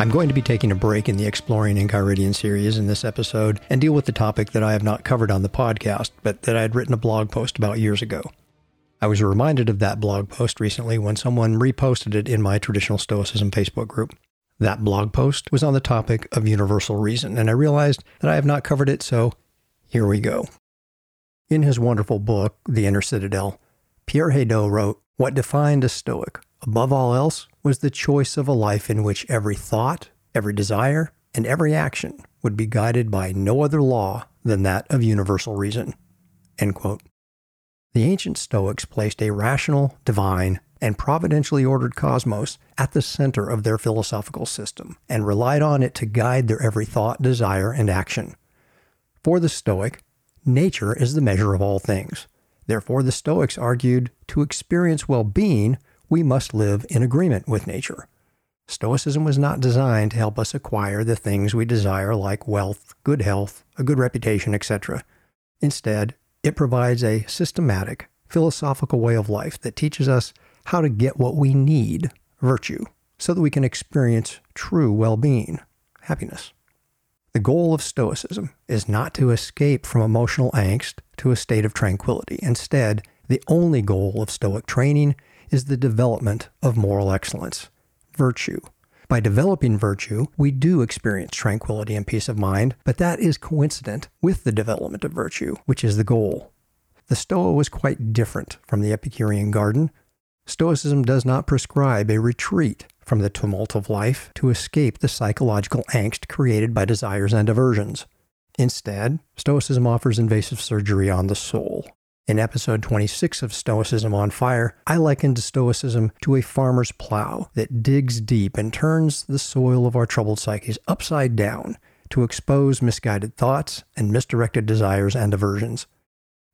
I'm going to be taking a break in the Exploring Enchiridion series in this episode and deal with the topic that I have not covered on the podcast, but that I had written a blog post about years ago. I was reminded of that blog post recently when someone reposted it in my Traditional Stoicism Facebook group. That blog post was on the topic of universal reason, and I realized that I have not covered it, so here we go. In his wonderful book, The Inner Citadel, Pierre Hadot wrote, What defined a Stoic, above all else, was the choice of a life in which every thought, every desire, and every action would be guided by no other law than that of universal reason. The ancient Stoics placed a rational, divine, and providentially ordered cosmos at the center of their philosophical system and relied on it to guide their every thought, desire, and action. For the Stoic, nature is the measure of all things. Therefore, the Stoics argued to experience well being, we must live in agreement with nature. Stoicism was not designed to help us acquire the things we desire, like wealth, good health, a good reputation, etc. Instead, it provides a systematic, philosophical way of life that teaches us how to get what we need, virtue, so that we can experience true well being, happiness. The goal of Stoicism is not to escape from emotional angst to a state of tranquility. Instead, the only goal of Stoic training is the development of moral excellence, virtue. By developing virtue, we do experience tranquility and peace of mind, but that is coincident with the development of virtue, which is the goal. The Stoa was quite different from the Epicurean garden. Stoicism does not prescribe a retreat from the tumult of life to escape the psychological angst created by desires and aversions. Instead, Stoicism offers invasive surgery on the soul. In episode 26 of Stoicism on Fire, I likened Stoicism to a farmer's plow that digs deep and turns the soil of our troubled psyches upside down to expose misguided thoughts and misdirected desires and aversions.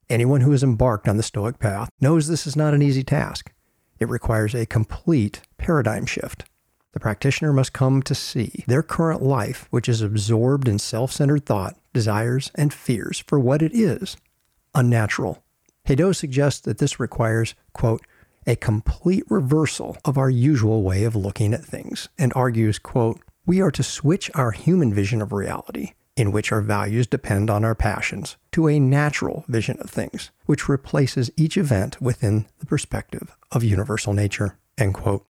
Anyone who has embarked on the Stoic path knows this is not an easy task. It requires a complete paradigm shift. The practitioner must come to see their current life, which is absorbed in self centered thought, desires, and fears, for what it is unnatural Hadot suggests that this requires, quote, a complete reversal of our usual way of looking at things, and argues, quote, we are to switch our human vision of reality, in which our values depend on our passions, to a natural vision of things, which replaces each event within the perspective of universal nature, end quote.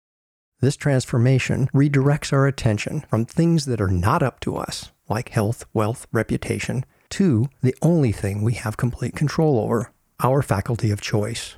This transformation redirects our attention from things that are not up to us, like health, wealth, reputation, to the only thing we have complete control over, our faculty of choice.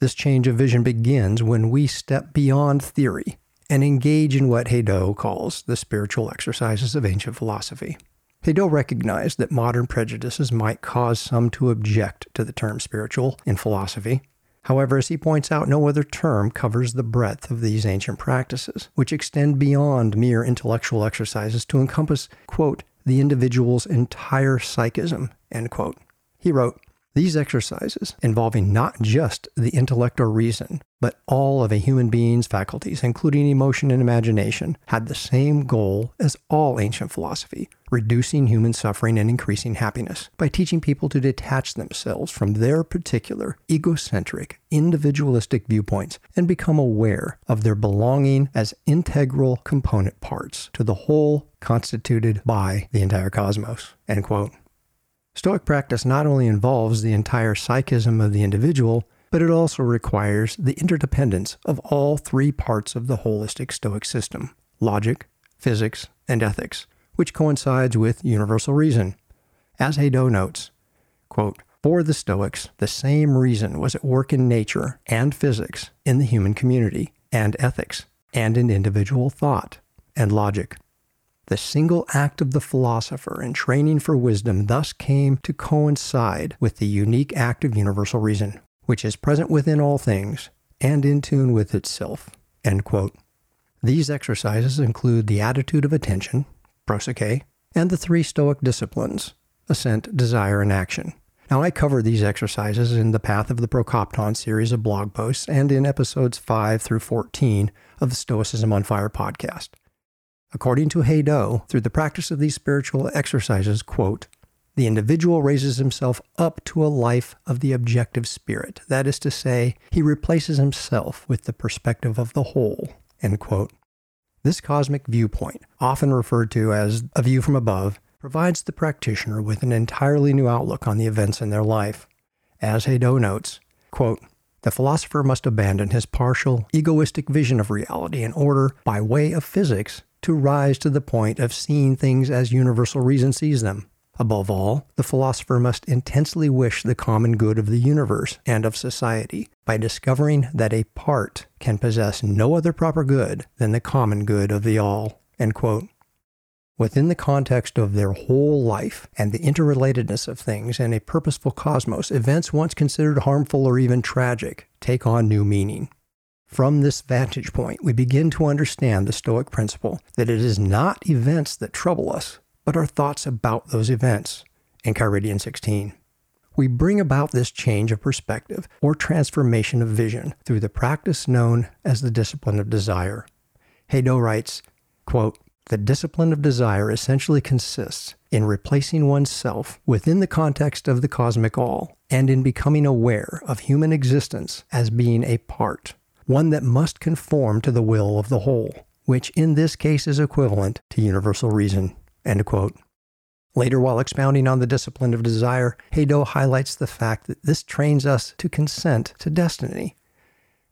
This change of vision begins when we step beyond theory and engage in what Hadot calls the spiritual exercises of ancient philosophy. Hadot recognized that modern prejudices might cause some to object to the term spiritual in philosophy. However, as he points out, no other term covers the breadth of these ancient practices, which extend beyond mere intellectual exercises to encompass, quote, the individual's entire psychism, end quote. He wrote, these exercises, involving not just the intellect or reason, but all of a human being's faculties, including emotion and imagination, had the same goal as all ancient philosophy reducing human suffering and increasing happiness by teaching people to detach themselves from their particular egocentric, individualistic viewpoints and become aware of their belonging as integral component parts to the whole constituted by the entire cosmos. End quote. Stoic practice not only involves the entire psychism of the individual, but it also requires the interdependence of all three parts of the holistic Stoic system logic, physics, and ethics, which coincides with universal reason. As Hadot notes, quote, for the Stoics, the same reason was at work in nature and physics, in the human community, and ethics, and in individual thought and logic. The single act of the philosopher in training for wisdom thus came to coincide with the unique act of universal reason, which is present within all things and in tune with itself. These exercises include the attitude of attention, prosoche, and the three Stoic disciplines, assent, desire, and action. Now, I cover these exercises in the Path of the Prokopton series of blog posts and in episodes 5 through 14 of the Stoicism on Fire podcast. According to Hadot, through the practice of these spiritual exercises, quote, the individual raises himself up to a life of the objective spirit. That is to say, he replaces himself with the perspective of the whole. End quote. This cosmic viewpoint, often referred to as a view from above, provides the practitioner with an entirely new outlook on the events in their life. As Hadot notes, quote, the philosopher must abandon his partial, egoistic vision of reality in order, by way of physics, to rise to the point of seeing things as universal reason sees them. Above all, the philosopher must intensely wish the common good of the universe and of society by discovering that a part can possess no other proper good than the common good of the all. Within the context of their whole life and the interrelatedness of things in a purposeful cosmos, events once considered harmful or even tragic take on new meaning. From this vantage point, we begin to understand the Stoic principle that it is not events that trouble us, but our thoughts about those events. Enchiridion 16. We bring about this change of perspective or transformation of vision through the practice known as the discipline of desire. Hadot writes, quote, the discipline of desire essentially consists in replacing oneself within the context of the cosmic all and in becoming aware of human existence as being a part, one that must conform to the will of the whole, which in this case is equivalent to universal reason. Later, while expounding on the discipline of desire, Hadot highlights the fact that this trains us to consent to destiny.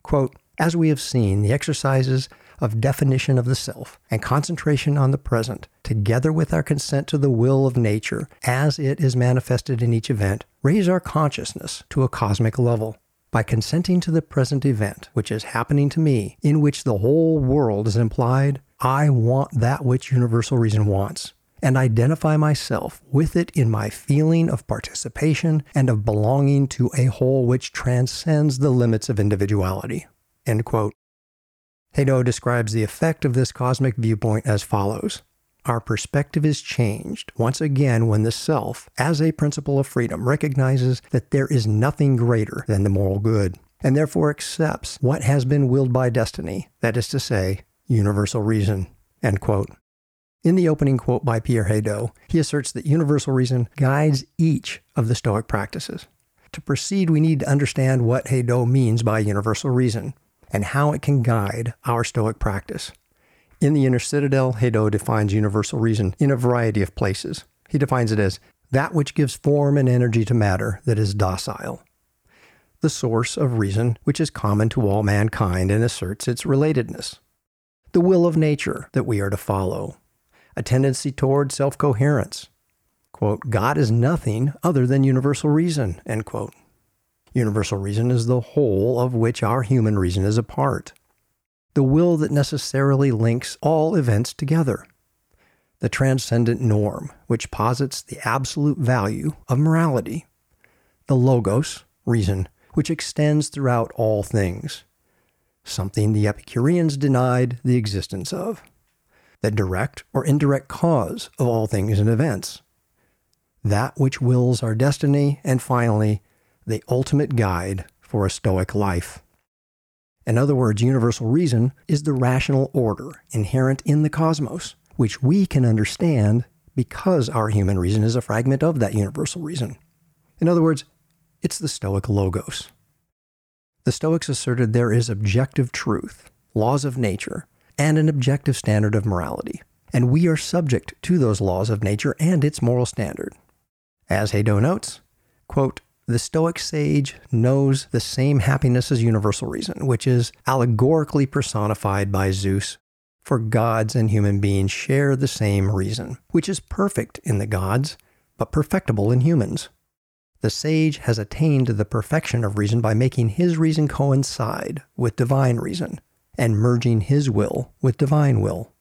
Quote, As we have seen, the exercises of definition of the self and concentration on the present, together with our consent to the will of nature as it is manifested in each event, raise our consciousness to a cosmic level. By consenting to the present event, which is happening to me, in which the whole world is implied, I want that which universal reason wants, and identify myself with it in my feeling of participation and of belonging to a whole which transcends the limits of individuality. End quote. Hadot describes the effect of this cosmic viewpoint as follows. Our perspective is changed once again when the self, as a principle of freedom, recognizes that there is nothing greater than the moral good, and therefore accepts what has been willed by destiny, that is to say, universal reason. In the opening quote by Pierre Hadot, he asserts that universal reason guides each of the Stoic practices. To proceed, we need to understand what Hadot means by universal reason, and how it can guide our Stoic practice. In the Inner Citadel, Hadot defines universal reason in a variety of places. He defines it as that which gives form and energy to matter that is docile, the source of reason which is common to all mankind and asserts its relatedness, the will of nature that we are to follow, a tendency toward self coherence. God is nothing other than universal reason. Universal reason is the whole of which our human reason is a part. The will that necessarily links all events together. The transcendent norm, which posits the absolute value of morality. The logos, reason, which extends throughout all things. Something the Epicureans denied the existence of. The direct or indirect cause of all things and events. That which wills our destiny, and finally, the ultimate guide for a Stoic life. In other words, universal reason is the rational order inherent in the cosmos, which we can understand because our human reason is a fragment of that universal reason. In other words, it's the Stoic logos. The Stoics asserted there is objective truth, laws of nature, and an objective standard of morality, and we are subject to those laws of nature and its moral standard. As Hadot notes, quote, the Stoic sage knows the same happiness as universal reason, which is allegorically personified by Zeus. For gods and human beings share the same reason, which is perfect in the gods, but perfectible in humans. The sage has attained the perfection of reason by making his reason coincide with divine reason and merging his will with divine will.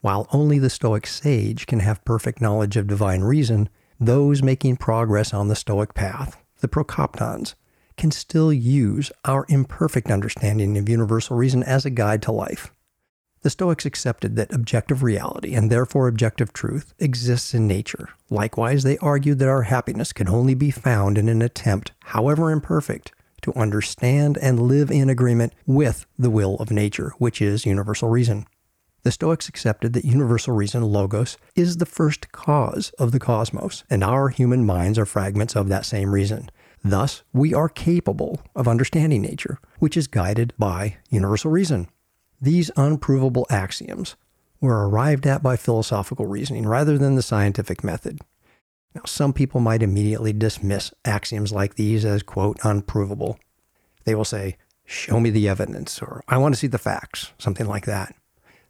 While only the Stoic sage can have perfect knowledge of divine reason, those making progress on the Stoic path, the Prokoptons, can still use our imperfect understanding of universal reason as a guide to life. The Stoics accepted that objective reality, and therefore objective truth, exists in nature. Likewise, they argued that our happiness can only be found in an attempt, however imperfect, to understand and live in agreement with the will of nature, which is universal reason. The Stoics accepted that universal reason, logos, is the first cause of the cosmos, and our human minds are fragments of that same reason. Thus, we are capable of understanding nature, which is guided by universal reason. These unprovable axioms were arrived at by philosophical reasoning rather than the scientific method. Now, some people might immediately dismiss axioms like these as, quote, unprovable. They will say, show me the evidence, or I want to see the facts, something like that.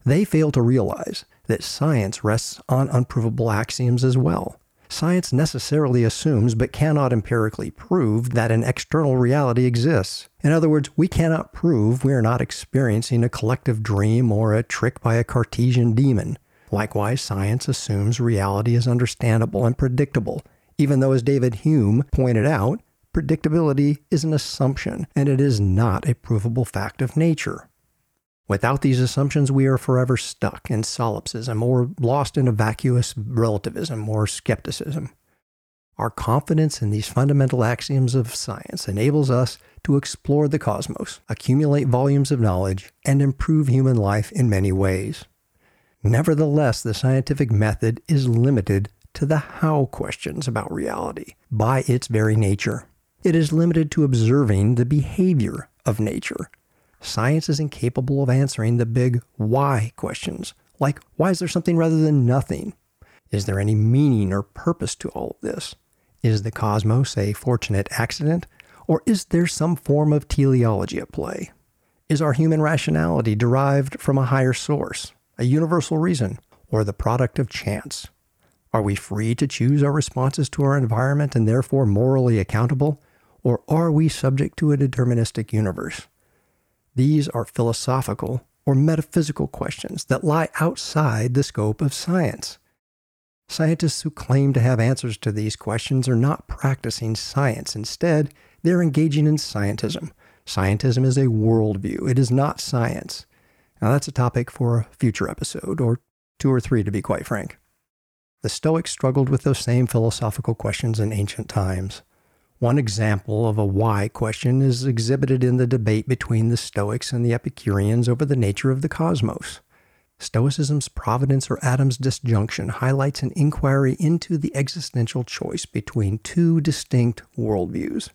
They fail to realize that science rests on unprovable axioms as well. Science necessarily assumes but cannot empirically prove that an external reality exists. In other words, we cannot prove we are not experiencing a collective dream or a trick by a Cartesian demon. Likewise, science assumes reality is understandable and predictable, even though, as David Hume pointed out, predictability is an assumption and it is not a provable fact of nature. Without these assumptions, we are forever stuck in solipsism or lost in a vacuous relativism or skepticism. Our confidence in these fundamental axioms of science enables us to explore the cosmos, accumulate volumes of knowledge, and improve human life in many ways. Nevertheless, the scientific method is limited to the how questions about reality by its very nature. It is limited to observing the behavior of nature Science is incapable of answering the big why questions, like why is there something rather than nothing? Is there any meaning or purpose to all of this? Is the cosmos a fortunate accident, or is there some form of teleology at play? Is our human rationality derived from a higher source, a universal reason, or the product of chance? Are we free to choose our responses to our environment and therefore morally accountable, or are we subject to a deterministic universe? These are philosophical or metaphysical questions that lie outside the scope of science. Scientists who claim to have answers to these questions are not practicing science. Instead, they're engaging in scientism. Scientism is a worldview, it is not science. Now, that's a topic for a future episode, or two or three to be quite frank. The Stoics struggled with those same philosophical questions in ancient times. One example of a why question is exhibited in the debate between the Stoics and the Epicureans over the nature of the cosmos. Stoicism's providence or atoms disjunction highlights an inquiry into the existential choice between two distinct worldviews.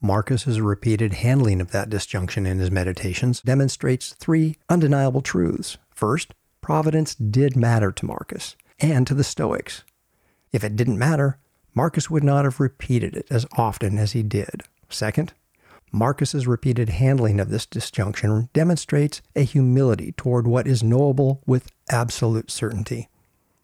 Marcus's repeated handling of that disjunction in his meditations demonstrates three undeniable truths. First, providence did matter to Marcus and to the Stoics. If it didn't matter, Marcus would not have repeated it as often as he did. Second, Marcus's repeated handling of this disjunction demonstrates a humility toward what is knowable with absolute certainty.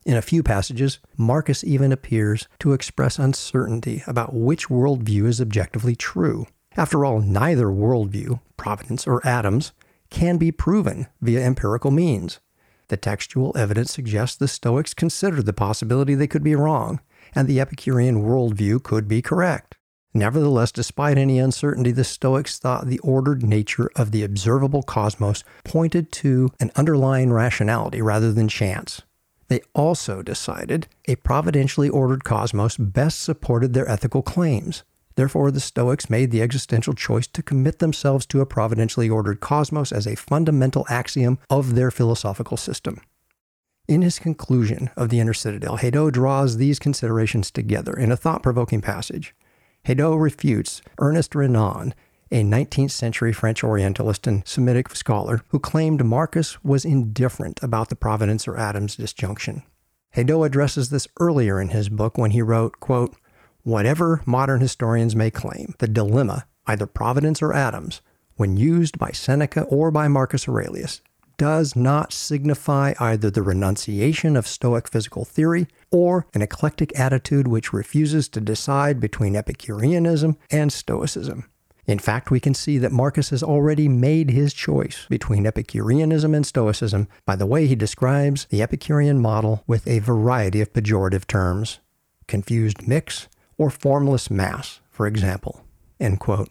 In a few passages, Marcus even appears to express uncertainty about which worldview is objectively true. After all, neither worldview, providence or atoms, can be proven via empirical means. The textual evidence suggests the Stoics considered the possibility they could be wrong, and the Epicurean worldview could be correct. Nevertheless, despite any uncertainty, the Stoics thought the ordered nature of the observable cosmos pointed to an underlying rationality rather than chance. They also decided a providentially ordered cosmos best supported their ethical claims. Therefore, the Stoics made the existential choice to commit themselves to a providentially ordered cosmos as a fundamental axiom of their philosophical system. In his conclusion of the Inner Citadel, Hadot draws these considerations together in a thought provoking passage. Hadot refutes Ernest Renan, a 19th century French Orientalist and Semitic scholar who claimed Marcus was indifferent about the providence or atoms disjunction. Hadot addresses this earlier in his book when he wrote, quote, Whatever modern historians may claim, the dilemma, either providence or atoms, when used by Seneca or by Marcus Aurelius, does not signify either the renunciation of Stoic physical theory or an eclectic attitude which refuses to decide between Epicureanism and Stoicism. In fact, we can see that Marcus has already made his choice between Epicureanism and Stoicism by the way he describes the Epicurean model with a variety of pejorative terms confused mix or formless mass, for example. End quote.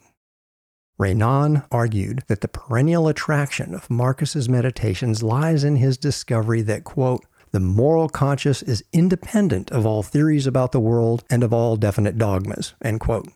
Renan argued that the perennial attraction of Marcus's meditations lies in his discovery that, quote, the moral conscious is independent of all theories about the world and of all definite dogmas, end quote.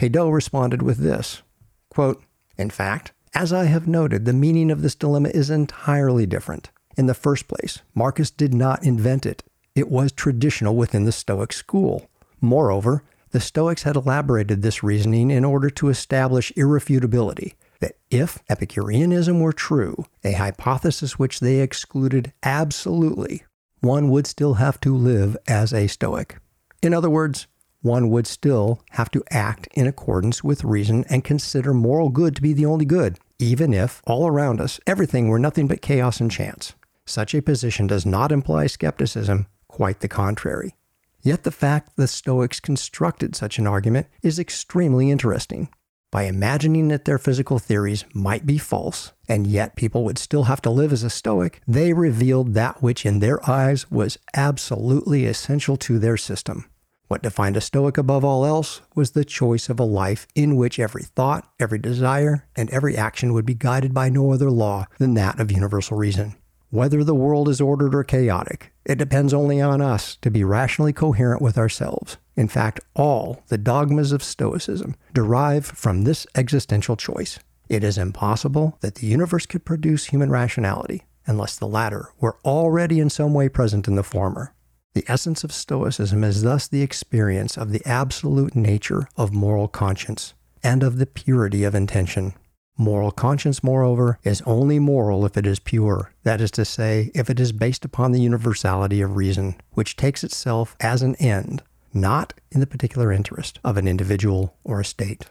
Responded with this, quote, In fact, as I have noted, the meaning of this dilemma is entirely different. In the first place, Marcus did not invent it. It was traditional within the Stoic school. Moreover, the Stoics had elaborated this reasoning in order to establish irrefutability, that if Epicureanism were true, a hypothesis which they excluded absolutely, one would still have to live as a Stoic. In other words, one would still have to act in accordance with reason and consider moral good to be the only good, even if all around us everything were nothing but chaos and chance. Such a position does not imply skepticism, quite the contrary. Yet the fact the Stoics constructed such an argument is extremely interesting. By imagining that their physical theories might be false, and yet people would still have to live as a Stoic, they revealed that which in their eyes was absolutely essential to their system. What defined a Stoic above all else was the choice of a life in which every thought, every desire, and every action would be guided by no other law than that of universal reason. Whether the world is ordered or chaotic, it depends only on us to be rationally coherent with ourselves. In fact, all the dogmas of Stoicism derive from this existential choice. It is impossible that the universe could produce human rationality unless the latter were already in some way present in the former. The essence of Stoicism is thus the experience of the absolute nature of moral conscience and of the purity of intention. Moral conscience, moreover, is only moral if it is pure, that is to say, if it is based upon the universality of reason, which takes itself as an end, not in the particular interest of an individual or a state.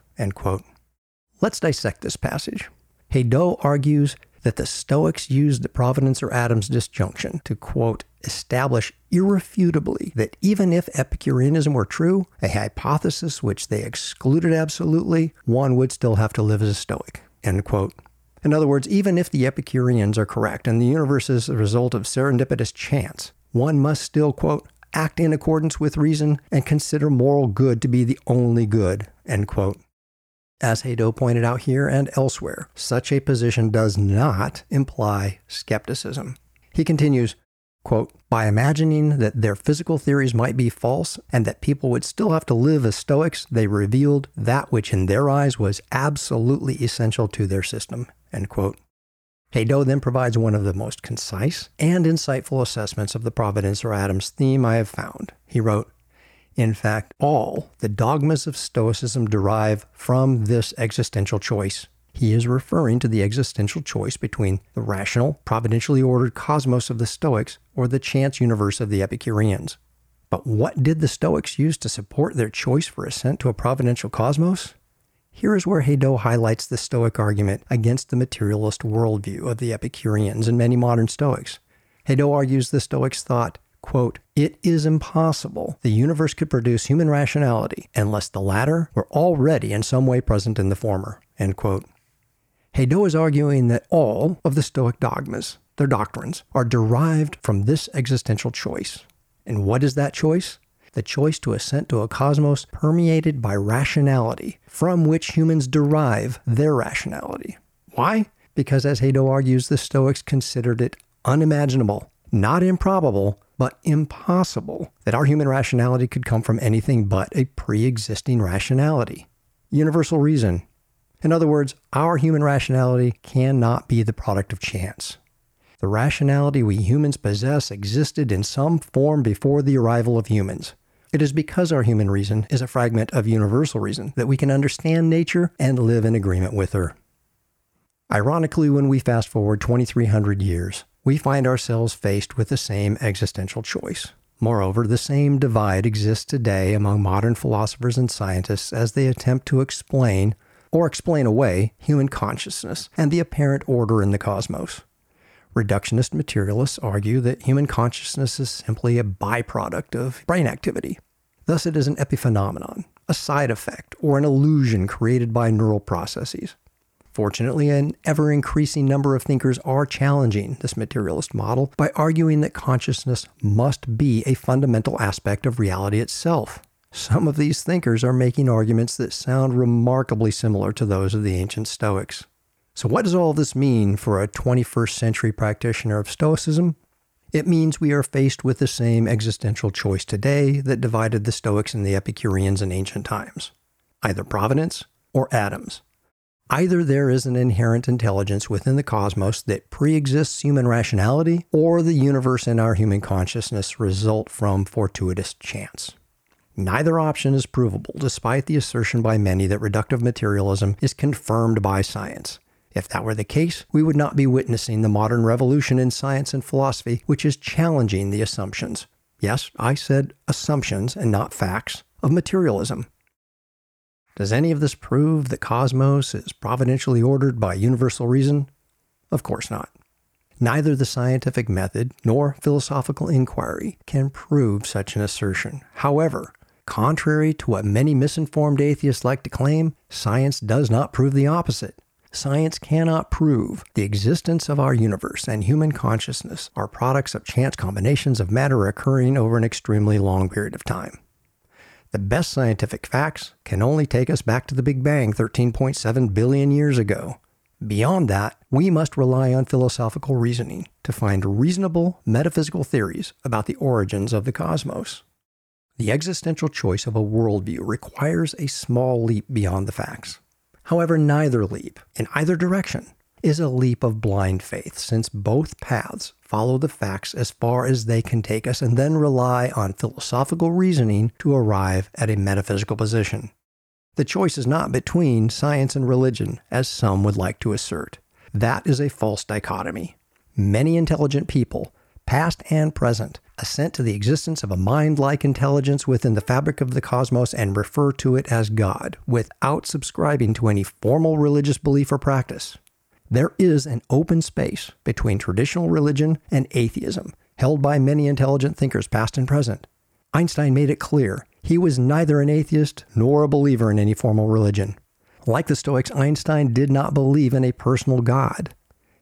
Let's dissect this passage. Hadot argues that the Stoics used the Providence or atoms disjunction to, quote, establish irrefutably that even if Epicureanism were true, a hypothesis which they excluded absolutely, one would still have to live as a Stoic. End quote. In other words, even if the Epicureans are correct and the universe is a result of serendipitous chance, one must still, quote, act in accordance with reason and consider moral good to be the only good, end quote. As Hadot pointed out here and elsewhere, such a position does not imply skepticism. He continues, quote, by imagining that their physical theories might be false and that people would still have to live as Stoics, they revealed that which in their eyes was absolutely essential to their system. End quote. Hadot then provides one of the most concise and insightful assessments of the Providence or atoms theme I have found. He wrote, in fact, all the dogmas of Stoicism derive from this existential choice. He is referring to the existential choice between the rational, providentially ordered cosmos of the Stoics or the chance universe of the Epicureans. But what did the Stoics use to support their choice for assent to a providential cosmos? Here is where Hadot highlights the Stoic argument against the materialist worldview of the Epicureans and many modern Stoics. Hadot argues the Stoics thought, quote, It is impossible the universe could produce human rationality unless the latter were already in some way present in the former, end quote. Hadot is arguing that all of the Stoic dogmas, their doctrines, are derived from this existential choice. And what is that choice? The choice to assent to a cosmos permeated by rationality, from which humans derive their rationality. Why? Because, as Hadot argues, the Stoics considered it unimaginable, not improbable, but impossible that our human rationality could come from anything but a pre existing rationality. Universal reason, in other words, our human rationality cannot be the product of chance. The rationality we humans possess existed in some form before the arrival of humans. It is because our human reason is a fragment of universal reason that we can understand nature and live in agreement with her. Ironically, when we fast forward 2,300 years, we find ourselves faced with the same existential choice. Moreover, the same divide exists today among modern philosophers and scientists as they attempt to explain or explain away human consciousness and the apparent order in the cosmos. Reductionist materialists argue that human consciousness is simply a byproduct of brain activity. Thus, it is an epiphenomenon, a side effect, or an illusion created by neural processes. Fortunately, an ever increasing number of thinkers are challenging this materialist model by arguing that consciousness must be a fundamental aspect of reality itself. Some of these thinkers are making arguments that sound remarkably similar to those of the ancient Stoics. So, what does all this mean for a 21st century practitioner of Stoicism? It means we are faced with the same existential choice today that divided the Stoics and the Epicureans in ancient times either providence or atoms. Either there is an inherent intelligence within the cosmos that pre-exists human rationality, or the universe and our human consciousness result from fortuitous chance. Neither option is provable, despite the assertion by many that reductive materialism is confirmed by science. If that were the case, we would not be witnessing the modern revolution in science and philosophy, which is challenging the assumptions. Yes, I said assumptions and not facts of materialism. Does any of this prove the cosmos is providentially ordered by universal reason? Of course not. Neither the scientific method nor philosophical inquiry can prove such an assertion. However, contrary to what many misinformed atheists like to claim, science does not prove the opposite. Science cannot prove the existence of our universe and human consciousness are products of chance combinations of matter occurring over an extremely long period of time. The best scientific facts can only take us back to the Big Bang 13.7 billion years ago. Beyond that, we must rely on philosophical reasoning to find reasonable metaphysical theories about the origins of the cosmos. The existential choice of a worldview requires a small leap beyond the facts. However, neither leap, in either direction, is a leap of blind faith, since both paths follow the facts as far as they can take us and then rely on philosophical reasoning to arrive at a metaphysical position. The choice is not between science and religion, as some would like to assert. That is a false dichotomy. Many intelligent people, past and present, assent to the existence of a mind like intelligence within the fabric of the cosmos and refer to it as God, without subscribing to any formal religious belief or practice. There is an open space between traditional religion and atheism, held by many intelligent thinkers past and present. Einstein made it clear he was neither an atheist nor a believer in any formal religion. Like the Stoics, Einstein did not believe in a personal God.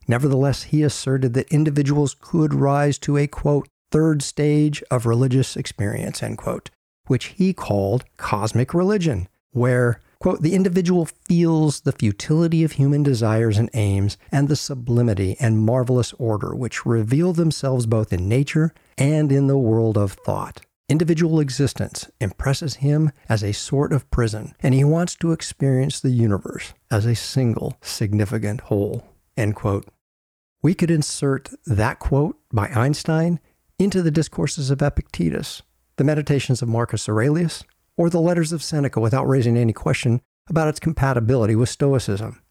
Nevertheless, he asserted that individuals could rise to a quote, third stage of religious experience, end quote, which he called cosmic religion, where Quote, the individual feels the futility of human desires and aims and the sublimity and marvelous order which reveal themselves both in nature and in the world of thought. Individual existence impresses him as a sort of prison, and he wants to experience the universe as a single significant whole. End quote. We could insert that quote by Einstein into the discourses of Epictetus, the meditations of Marcus Aurelius, or the letters of Seneca without raising any question about its compatibility with Stoicism.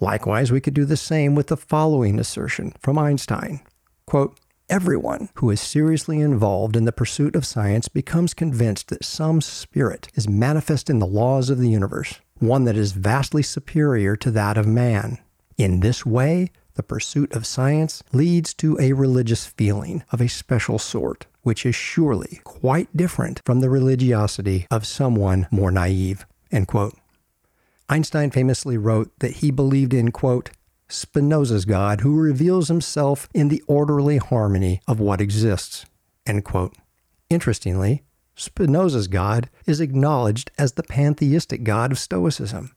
Likewise, we could do the same with the following assertion from Einstein Quote, Everyone who is seriously involved in the pursuit of science becomes convinced that some spirit is manifest in the laws of the universe, one that is vastly superior to that of man. In this way, the pursuit of science leads to a religious feeling of a special sort, which is surely quite different from the religiosity of someone more naive. Einstein famously wrote that he believed in, quote, Spinoza's God who reveals himself in the orderly harmony of what exists. End quote. Interestingly, Spinoza's God is acknowledged as the pantheistic God of Stoicism.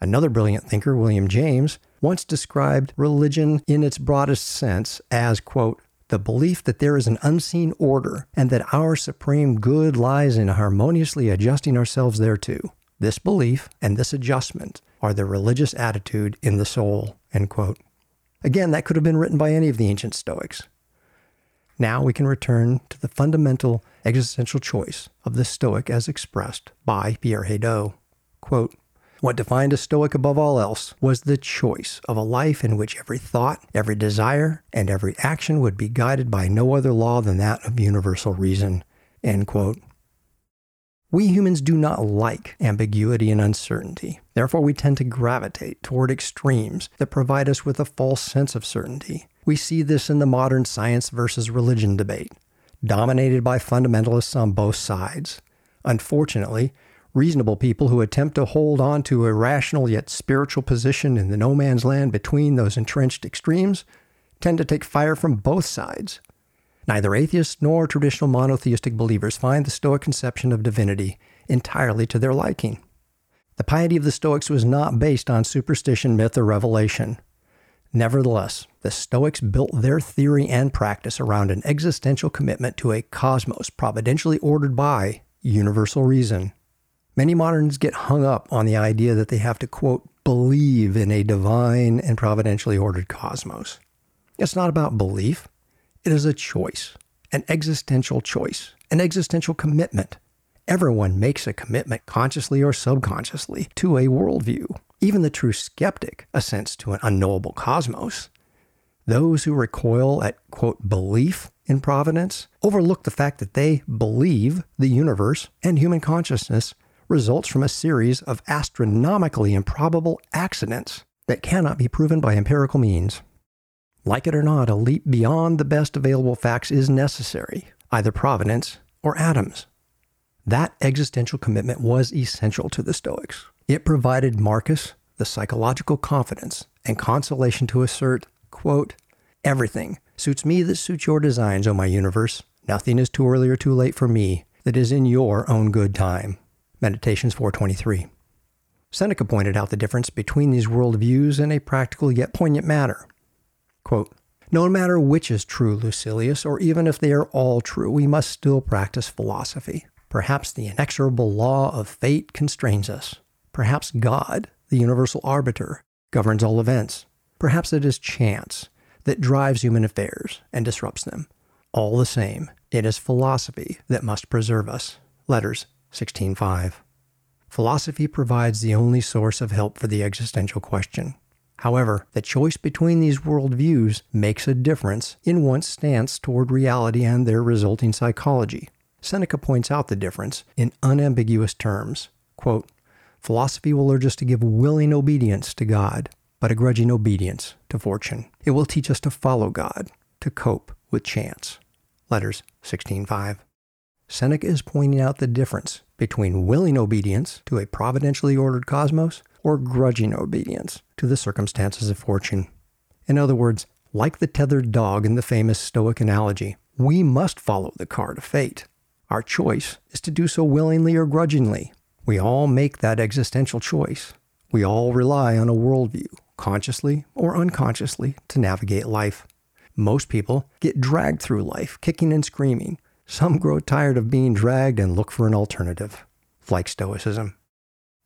Another brilliant thinker, William James, once described religion in its broadest sense as, quote, the belief that there is an unseen order and that our supreme good lies in harmoniously adjusting ourselves thereto. This belief and this adjustment are the religious attitude in the soul. End quote. Again, that could have been written by any of the ancient Stoics. Now we can return to the fundamental existential choice of the Stoic as expressed by Pierre Hadot. Quote, what defined a Stoic above all else was the choice of a life in which every thought, every desire, and every action would be guided by no other law than that of universal reason. End quote. We humans do not like ambiguity and uncertainty. Therefore, we tend to gravitate toward extremes that provide us with a false sense of certainty. We see this in the modern science versus religion debate, dominated by fundamentalists on both sides. Unfortunately, reasonable people who attempt to hold on to a rational yet spiritual position in the no man's land between those entrenched extremes tend to take fire from both sides. Neither atheists nor traditional monotheistic believers find the Stoic conception of divinity entirely to their liking. The piety of the Stoics was not based on superstition, myth, or revelation. Nevertheless, the Stoics built their theory and practice around an existential commitment to a cosmos providentially ordered by universal reason. Many moderns get hung up on the idea that they have to, quote, believe in a divine and providentially ordered cosmos. It's not about belief, it is a choice, an existential choice, an existential commitment. Everyone makes a commitment consciously or subconsciously to a worldview. Even the true skeptic assents to an unknowable cosmos. Those who recoil at, quote, belief in providence overlook the fact that they believe the universe and human consciousness results from a series of astronomically improbable accidents that cannot be proven by empirical means. Like it or not, a leap beyond the best available facts is necessary, either providence or atoms. That existential commitment was essential to the Stoics. It provided Marcus the psychological confidence and consolation to assert, quote, Everything suits me that suits your designs, O my universe. Nothing is too early or too late for me that is in your own good time. Meditations 423. Seneca pointed out the difference between these worldviews in a practical yet poignant manner. Quote, no matter which is true, Lucilius, or even if they are all true, we must still practice philosophy. Perhaps the inexorable law of fate constrains us. Perhaps God, the universal arbiter, governs all events. Perhaps it is chance that drives human affairs and disrupts them. All the same, it is philosophy that must preserve us. Letters 16.5. Philosophy provides the only source of help for the existential question. However, the choice between these worldviews makes a difference in one's stance toward reality and their resulting psychology. Seneca points out the difference in unambiguous terms. Quote, Philosophy will urge us to give willing obedience to God, but a grudging obedience to fortune. It will teach us to follow God, to cope with chance. Letters 16.5. Seneca is pointing out the difference between willing obedience to a providentially ordered cosmos or grudging obedience to the circumstances of fortune. In other words, like the tethered dog in the famous Stoic analogy, we must follow the card of fate. Our choice is to do so willingly or grudgingly. We all make that existential choice. We all rely on a worldview, consciously or unconsciously, to navigate life. Most people get dragged through life, kicking and screaming, some grow tired of being dragged and look for an alternative, like Stoicism.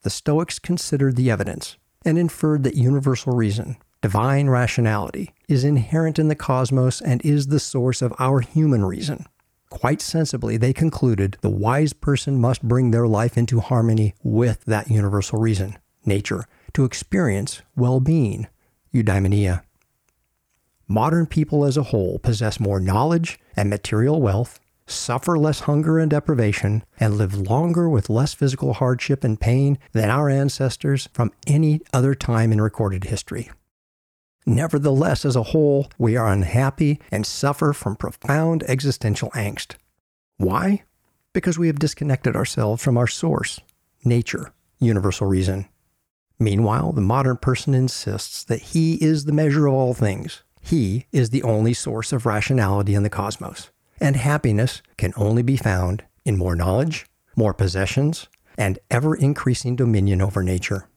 The Stoics considered the evidence and inferred that universal reason, divine rationality, is inherent in the cosmos and is the source of our human reason. Quite sensibly, they concluded the wise person must bring their life into harmony with that universal reason, nature, to experience well being, eudaimonia. Modern people as a whole possess more knowledge and material wealth suffer less hunger and deprivation, and live longer with less physical hardship and pain than our ancestors from any other time in recorded history. Nevertheless, as a whole, we are unhappy and suffer from profound existential angst. Why? Because we have disconnected ourselves from our source, nature, universal reason. Meanwhile, the modern person insists that he is the measure of all things. He is the only source of rationality in the cosmos and happiness can only be found in more knowledge, more possessions, and ever increasing dominion over nature.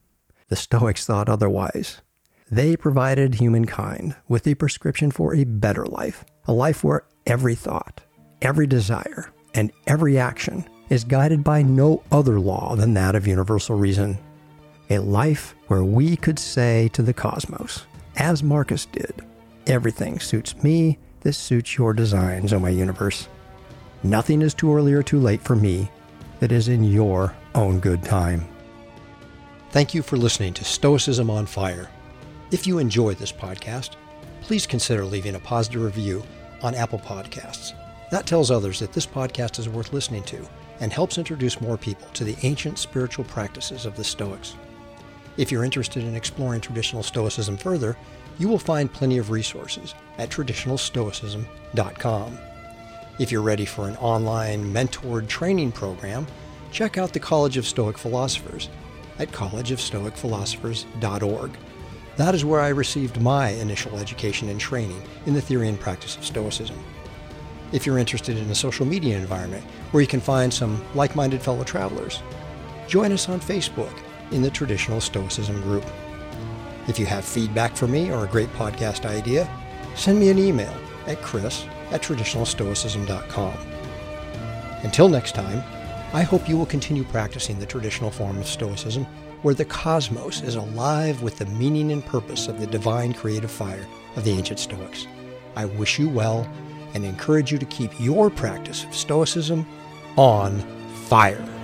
The Stoics thought otherwise. They provided humankind with a prescription for a better life, a life where every thought, every desire, and every action is guided by no other law than that of universal reason. A life where we could say to the cosmos, as Marcus did, everything suits me this suits your designs, O my universe. Nothing is too early or too late for me that is in your own good time. Thank you for listening to Stoicism on Fire. If you enjoy this podcast, please consider leaving a positive review on Apple Podcasts. That tells others that this podcast is worth listening to and helps introduce more people to the ancient spiritual practices of the Stoics. If you're interested in exploring traditional Stoicism further, you will find plenty of resources at traditionalstoicism.com. If you're ready for an online mentored training program, check out the College of Stoic Philosophers at collegeofstoicphilosophers.org. That is where I received my initial education and training in the theory and practice of Stoicism. If you're interested in a social media environment where you can find some like minded fellow travelers, join us on Facebook in the Traditional Stoicism group. If you have feedback for me or a great podcast idea, send me an email at chris at traditionalstoicism.com. Until next time, I hope you will continue practicing the traditional form of Stoicism where the cosmos is alive with the meaning and purpose of the divine creative fire of the ancient Stoics. I wish you well and encourage you to keep your practice of Stoicism on fire.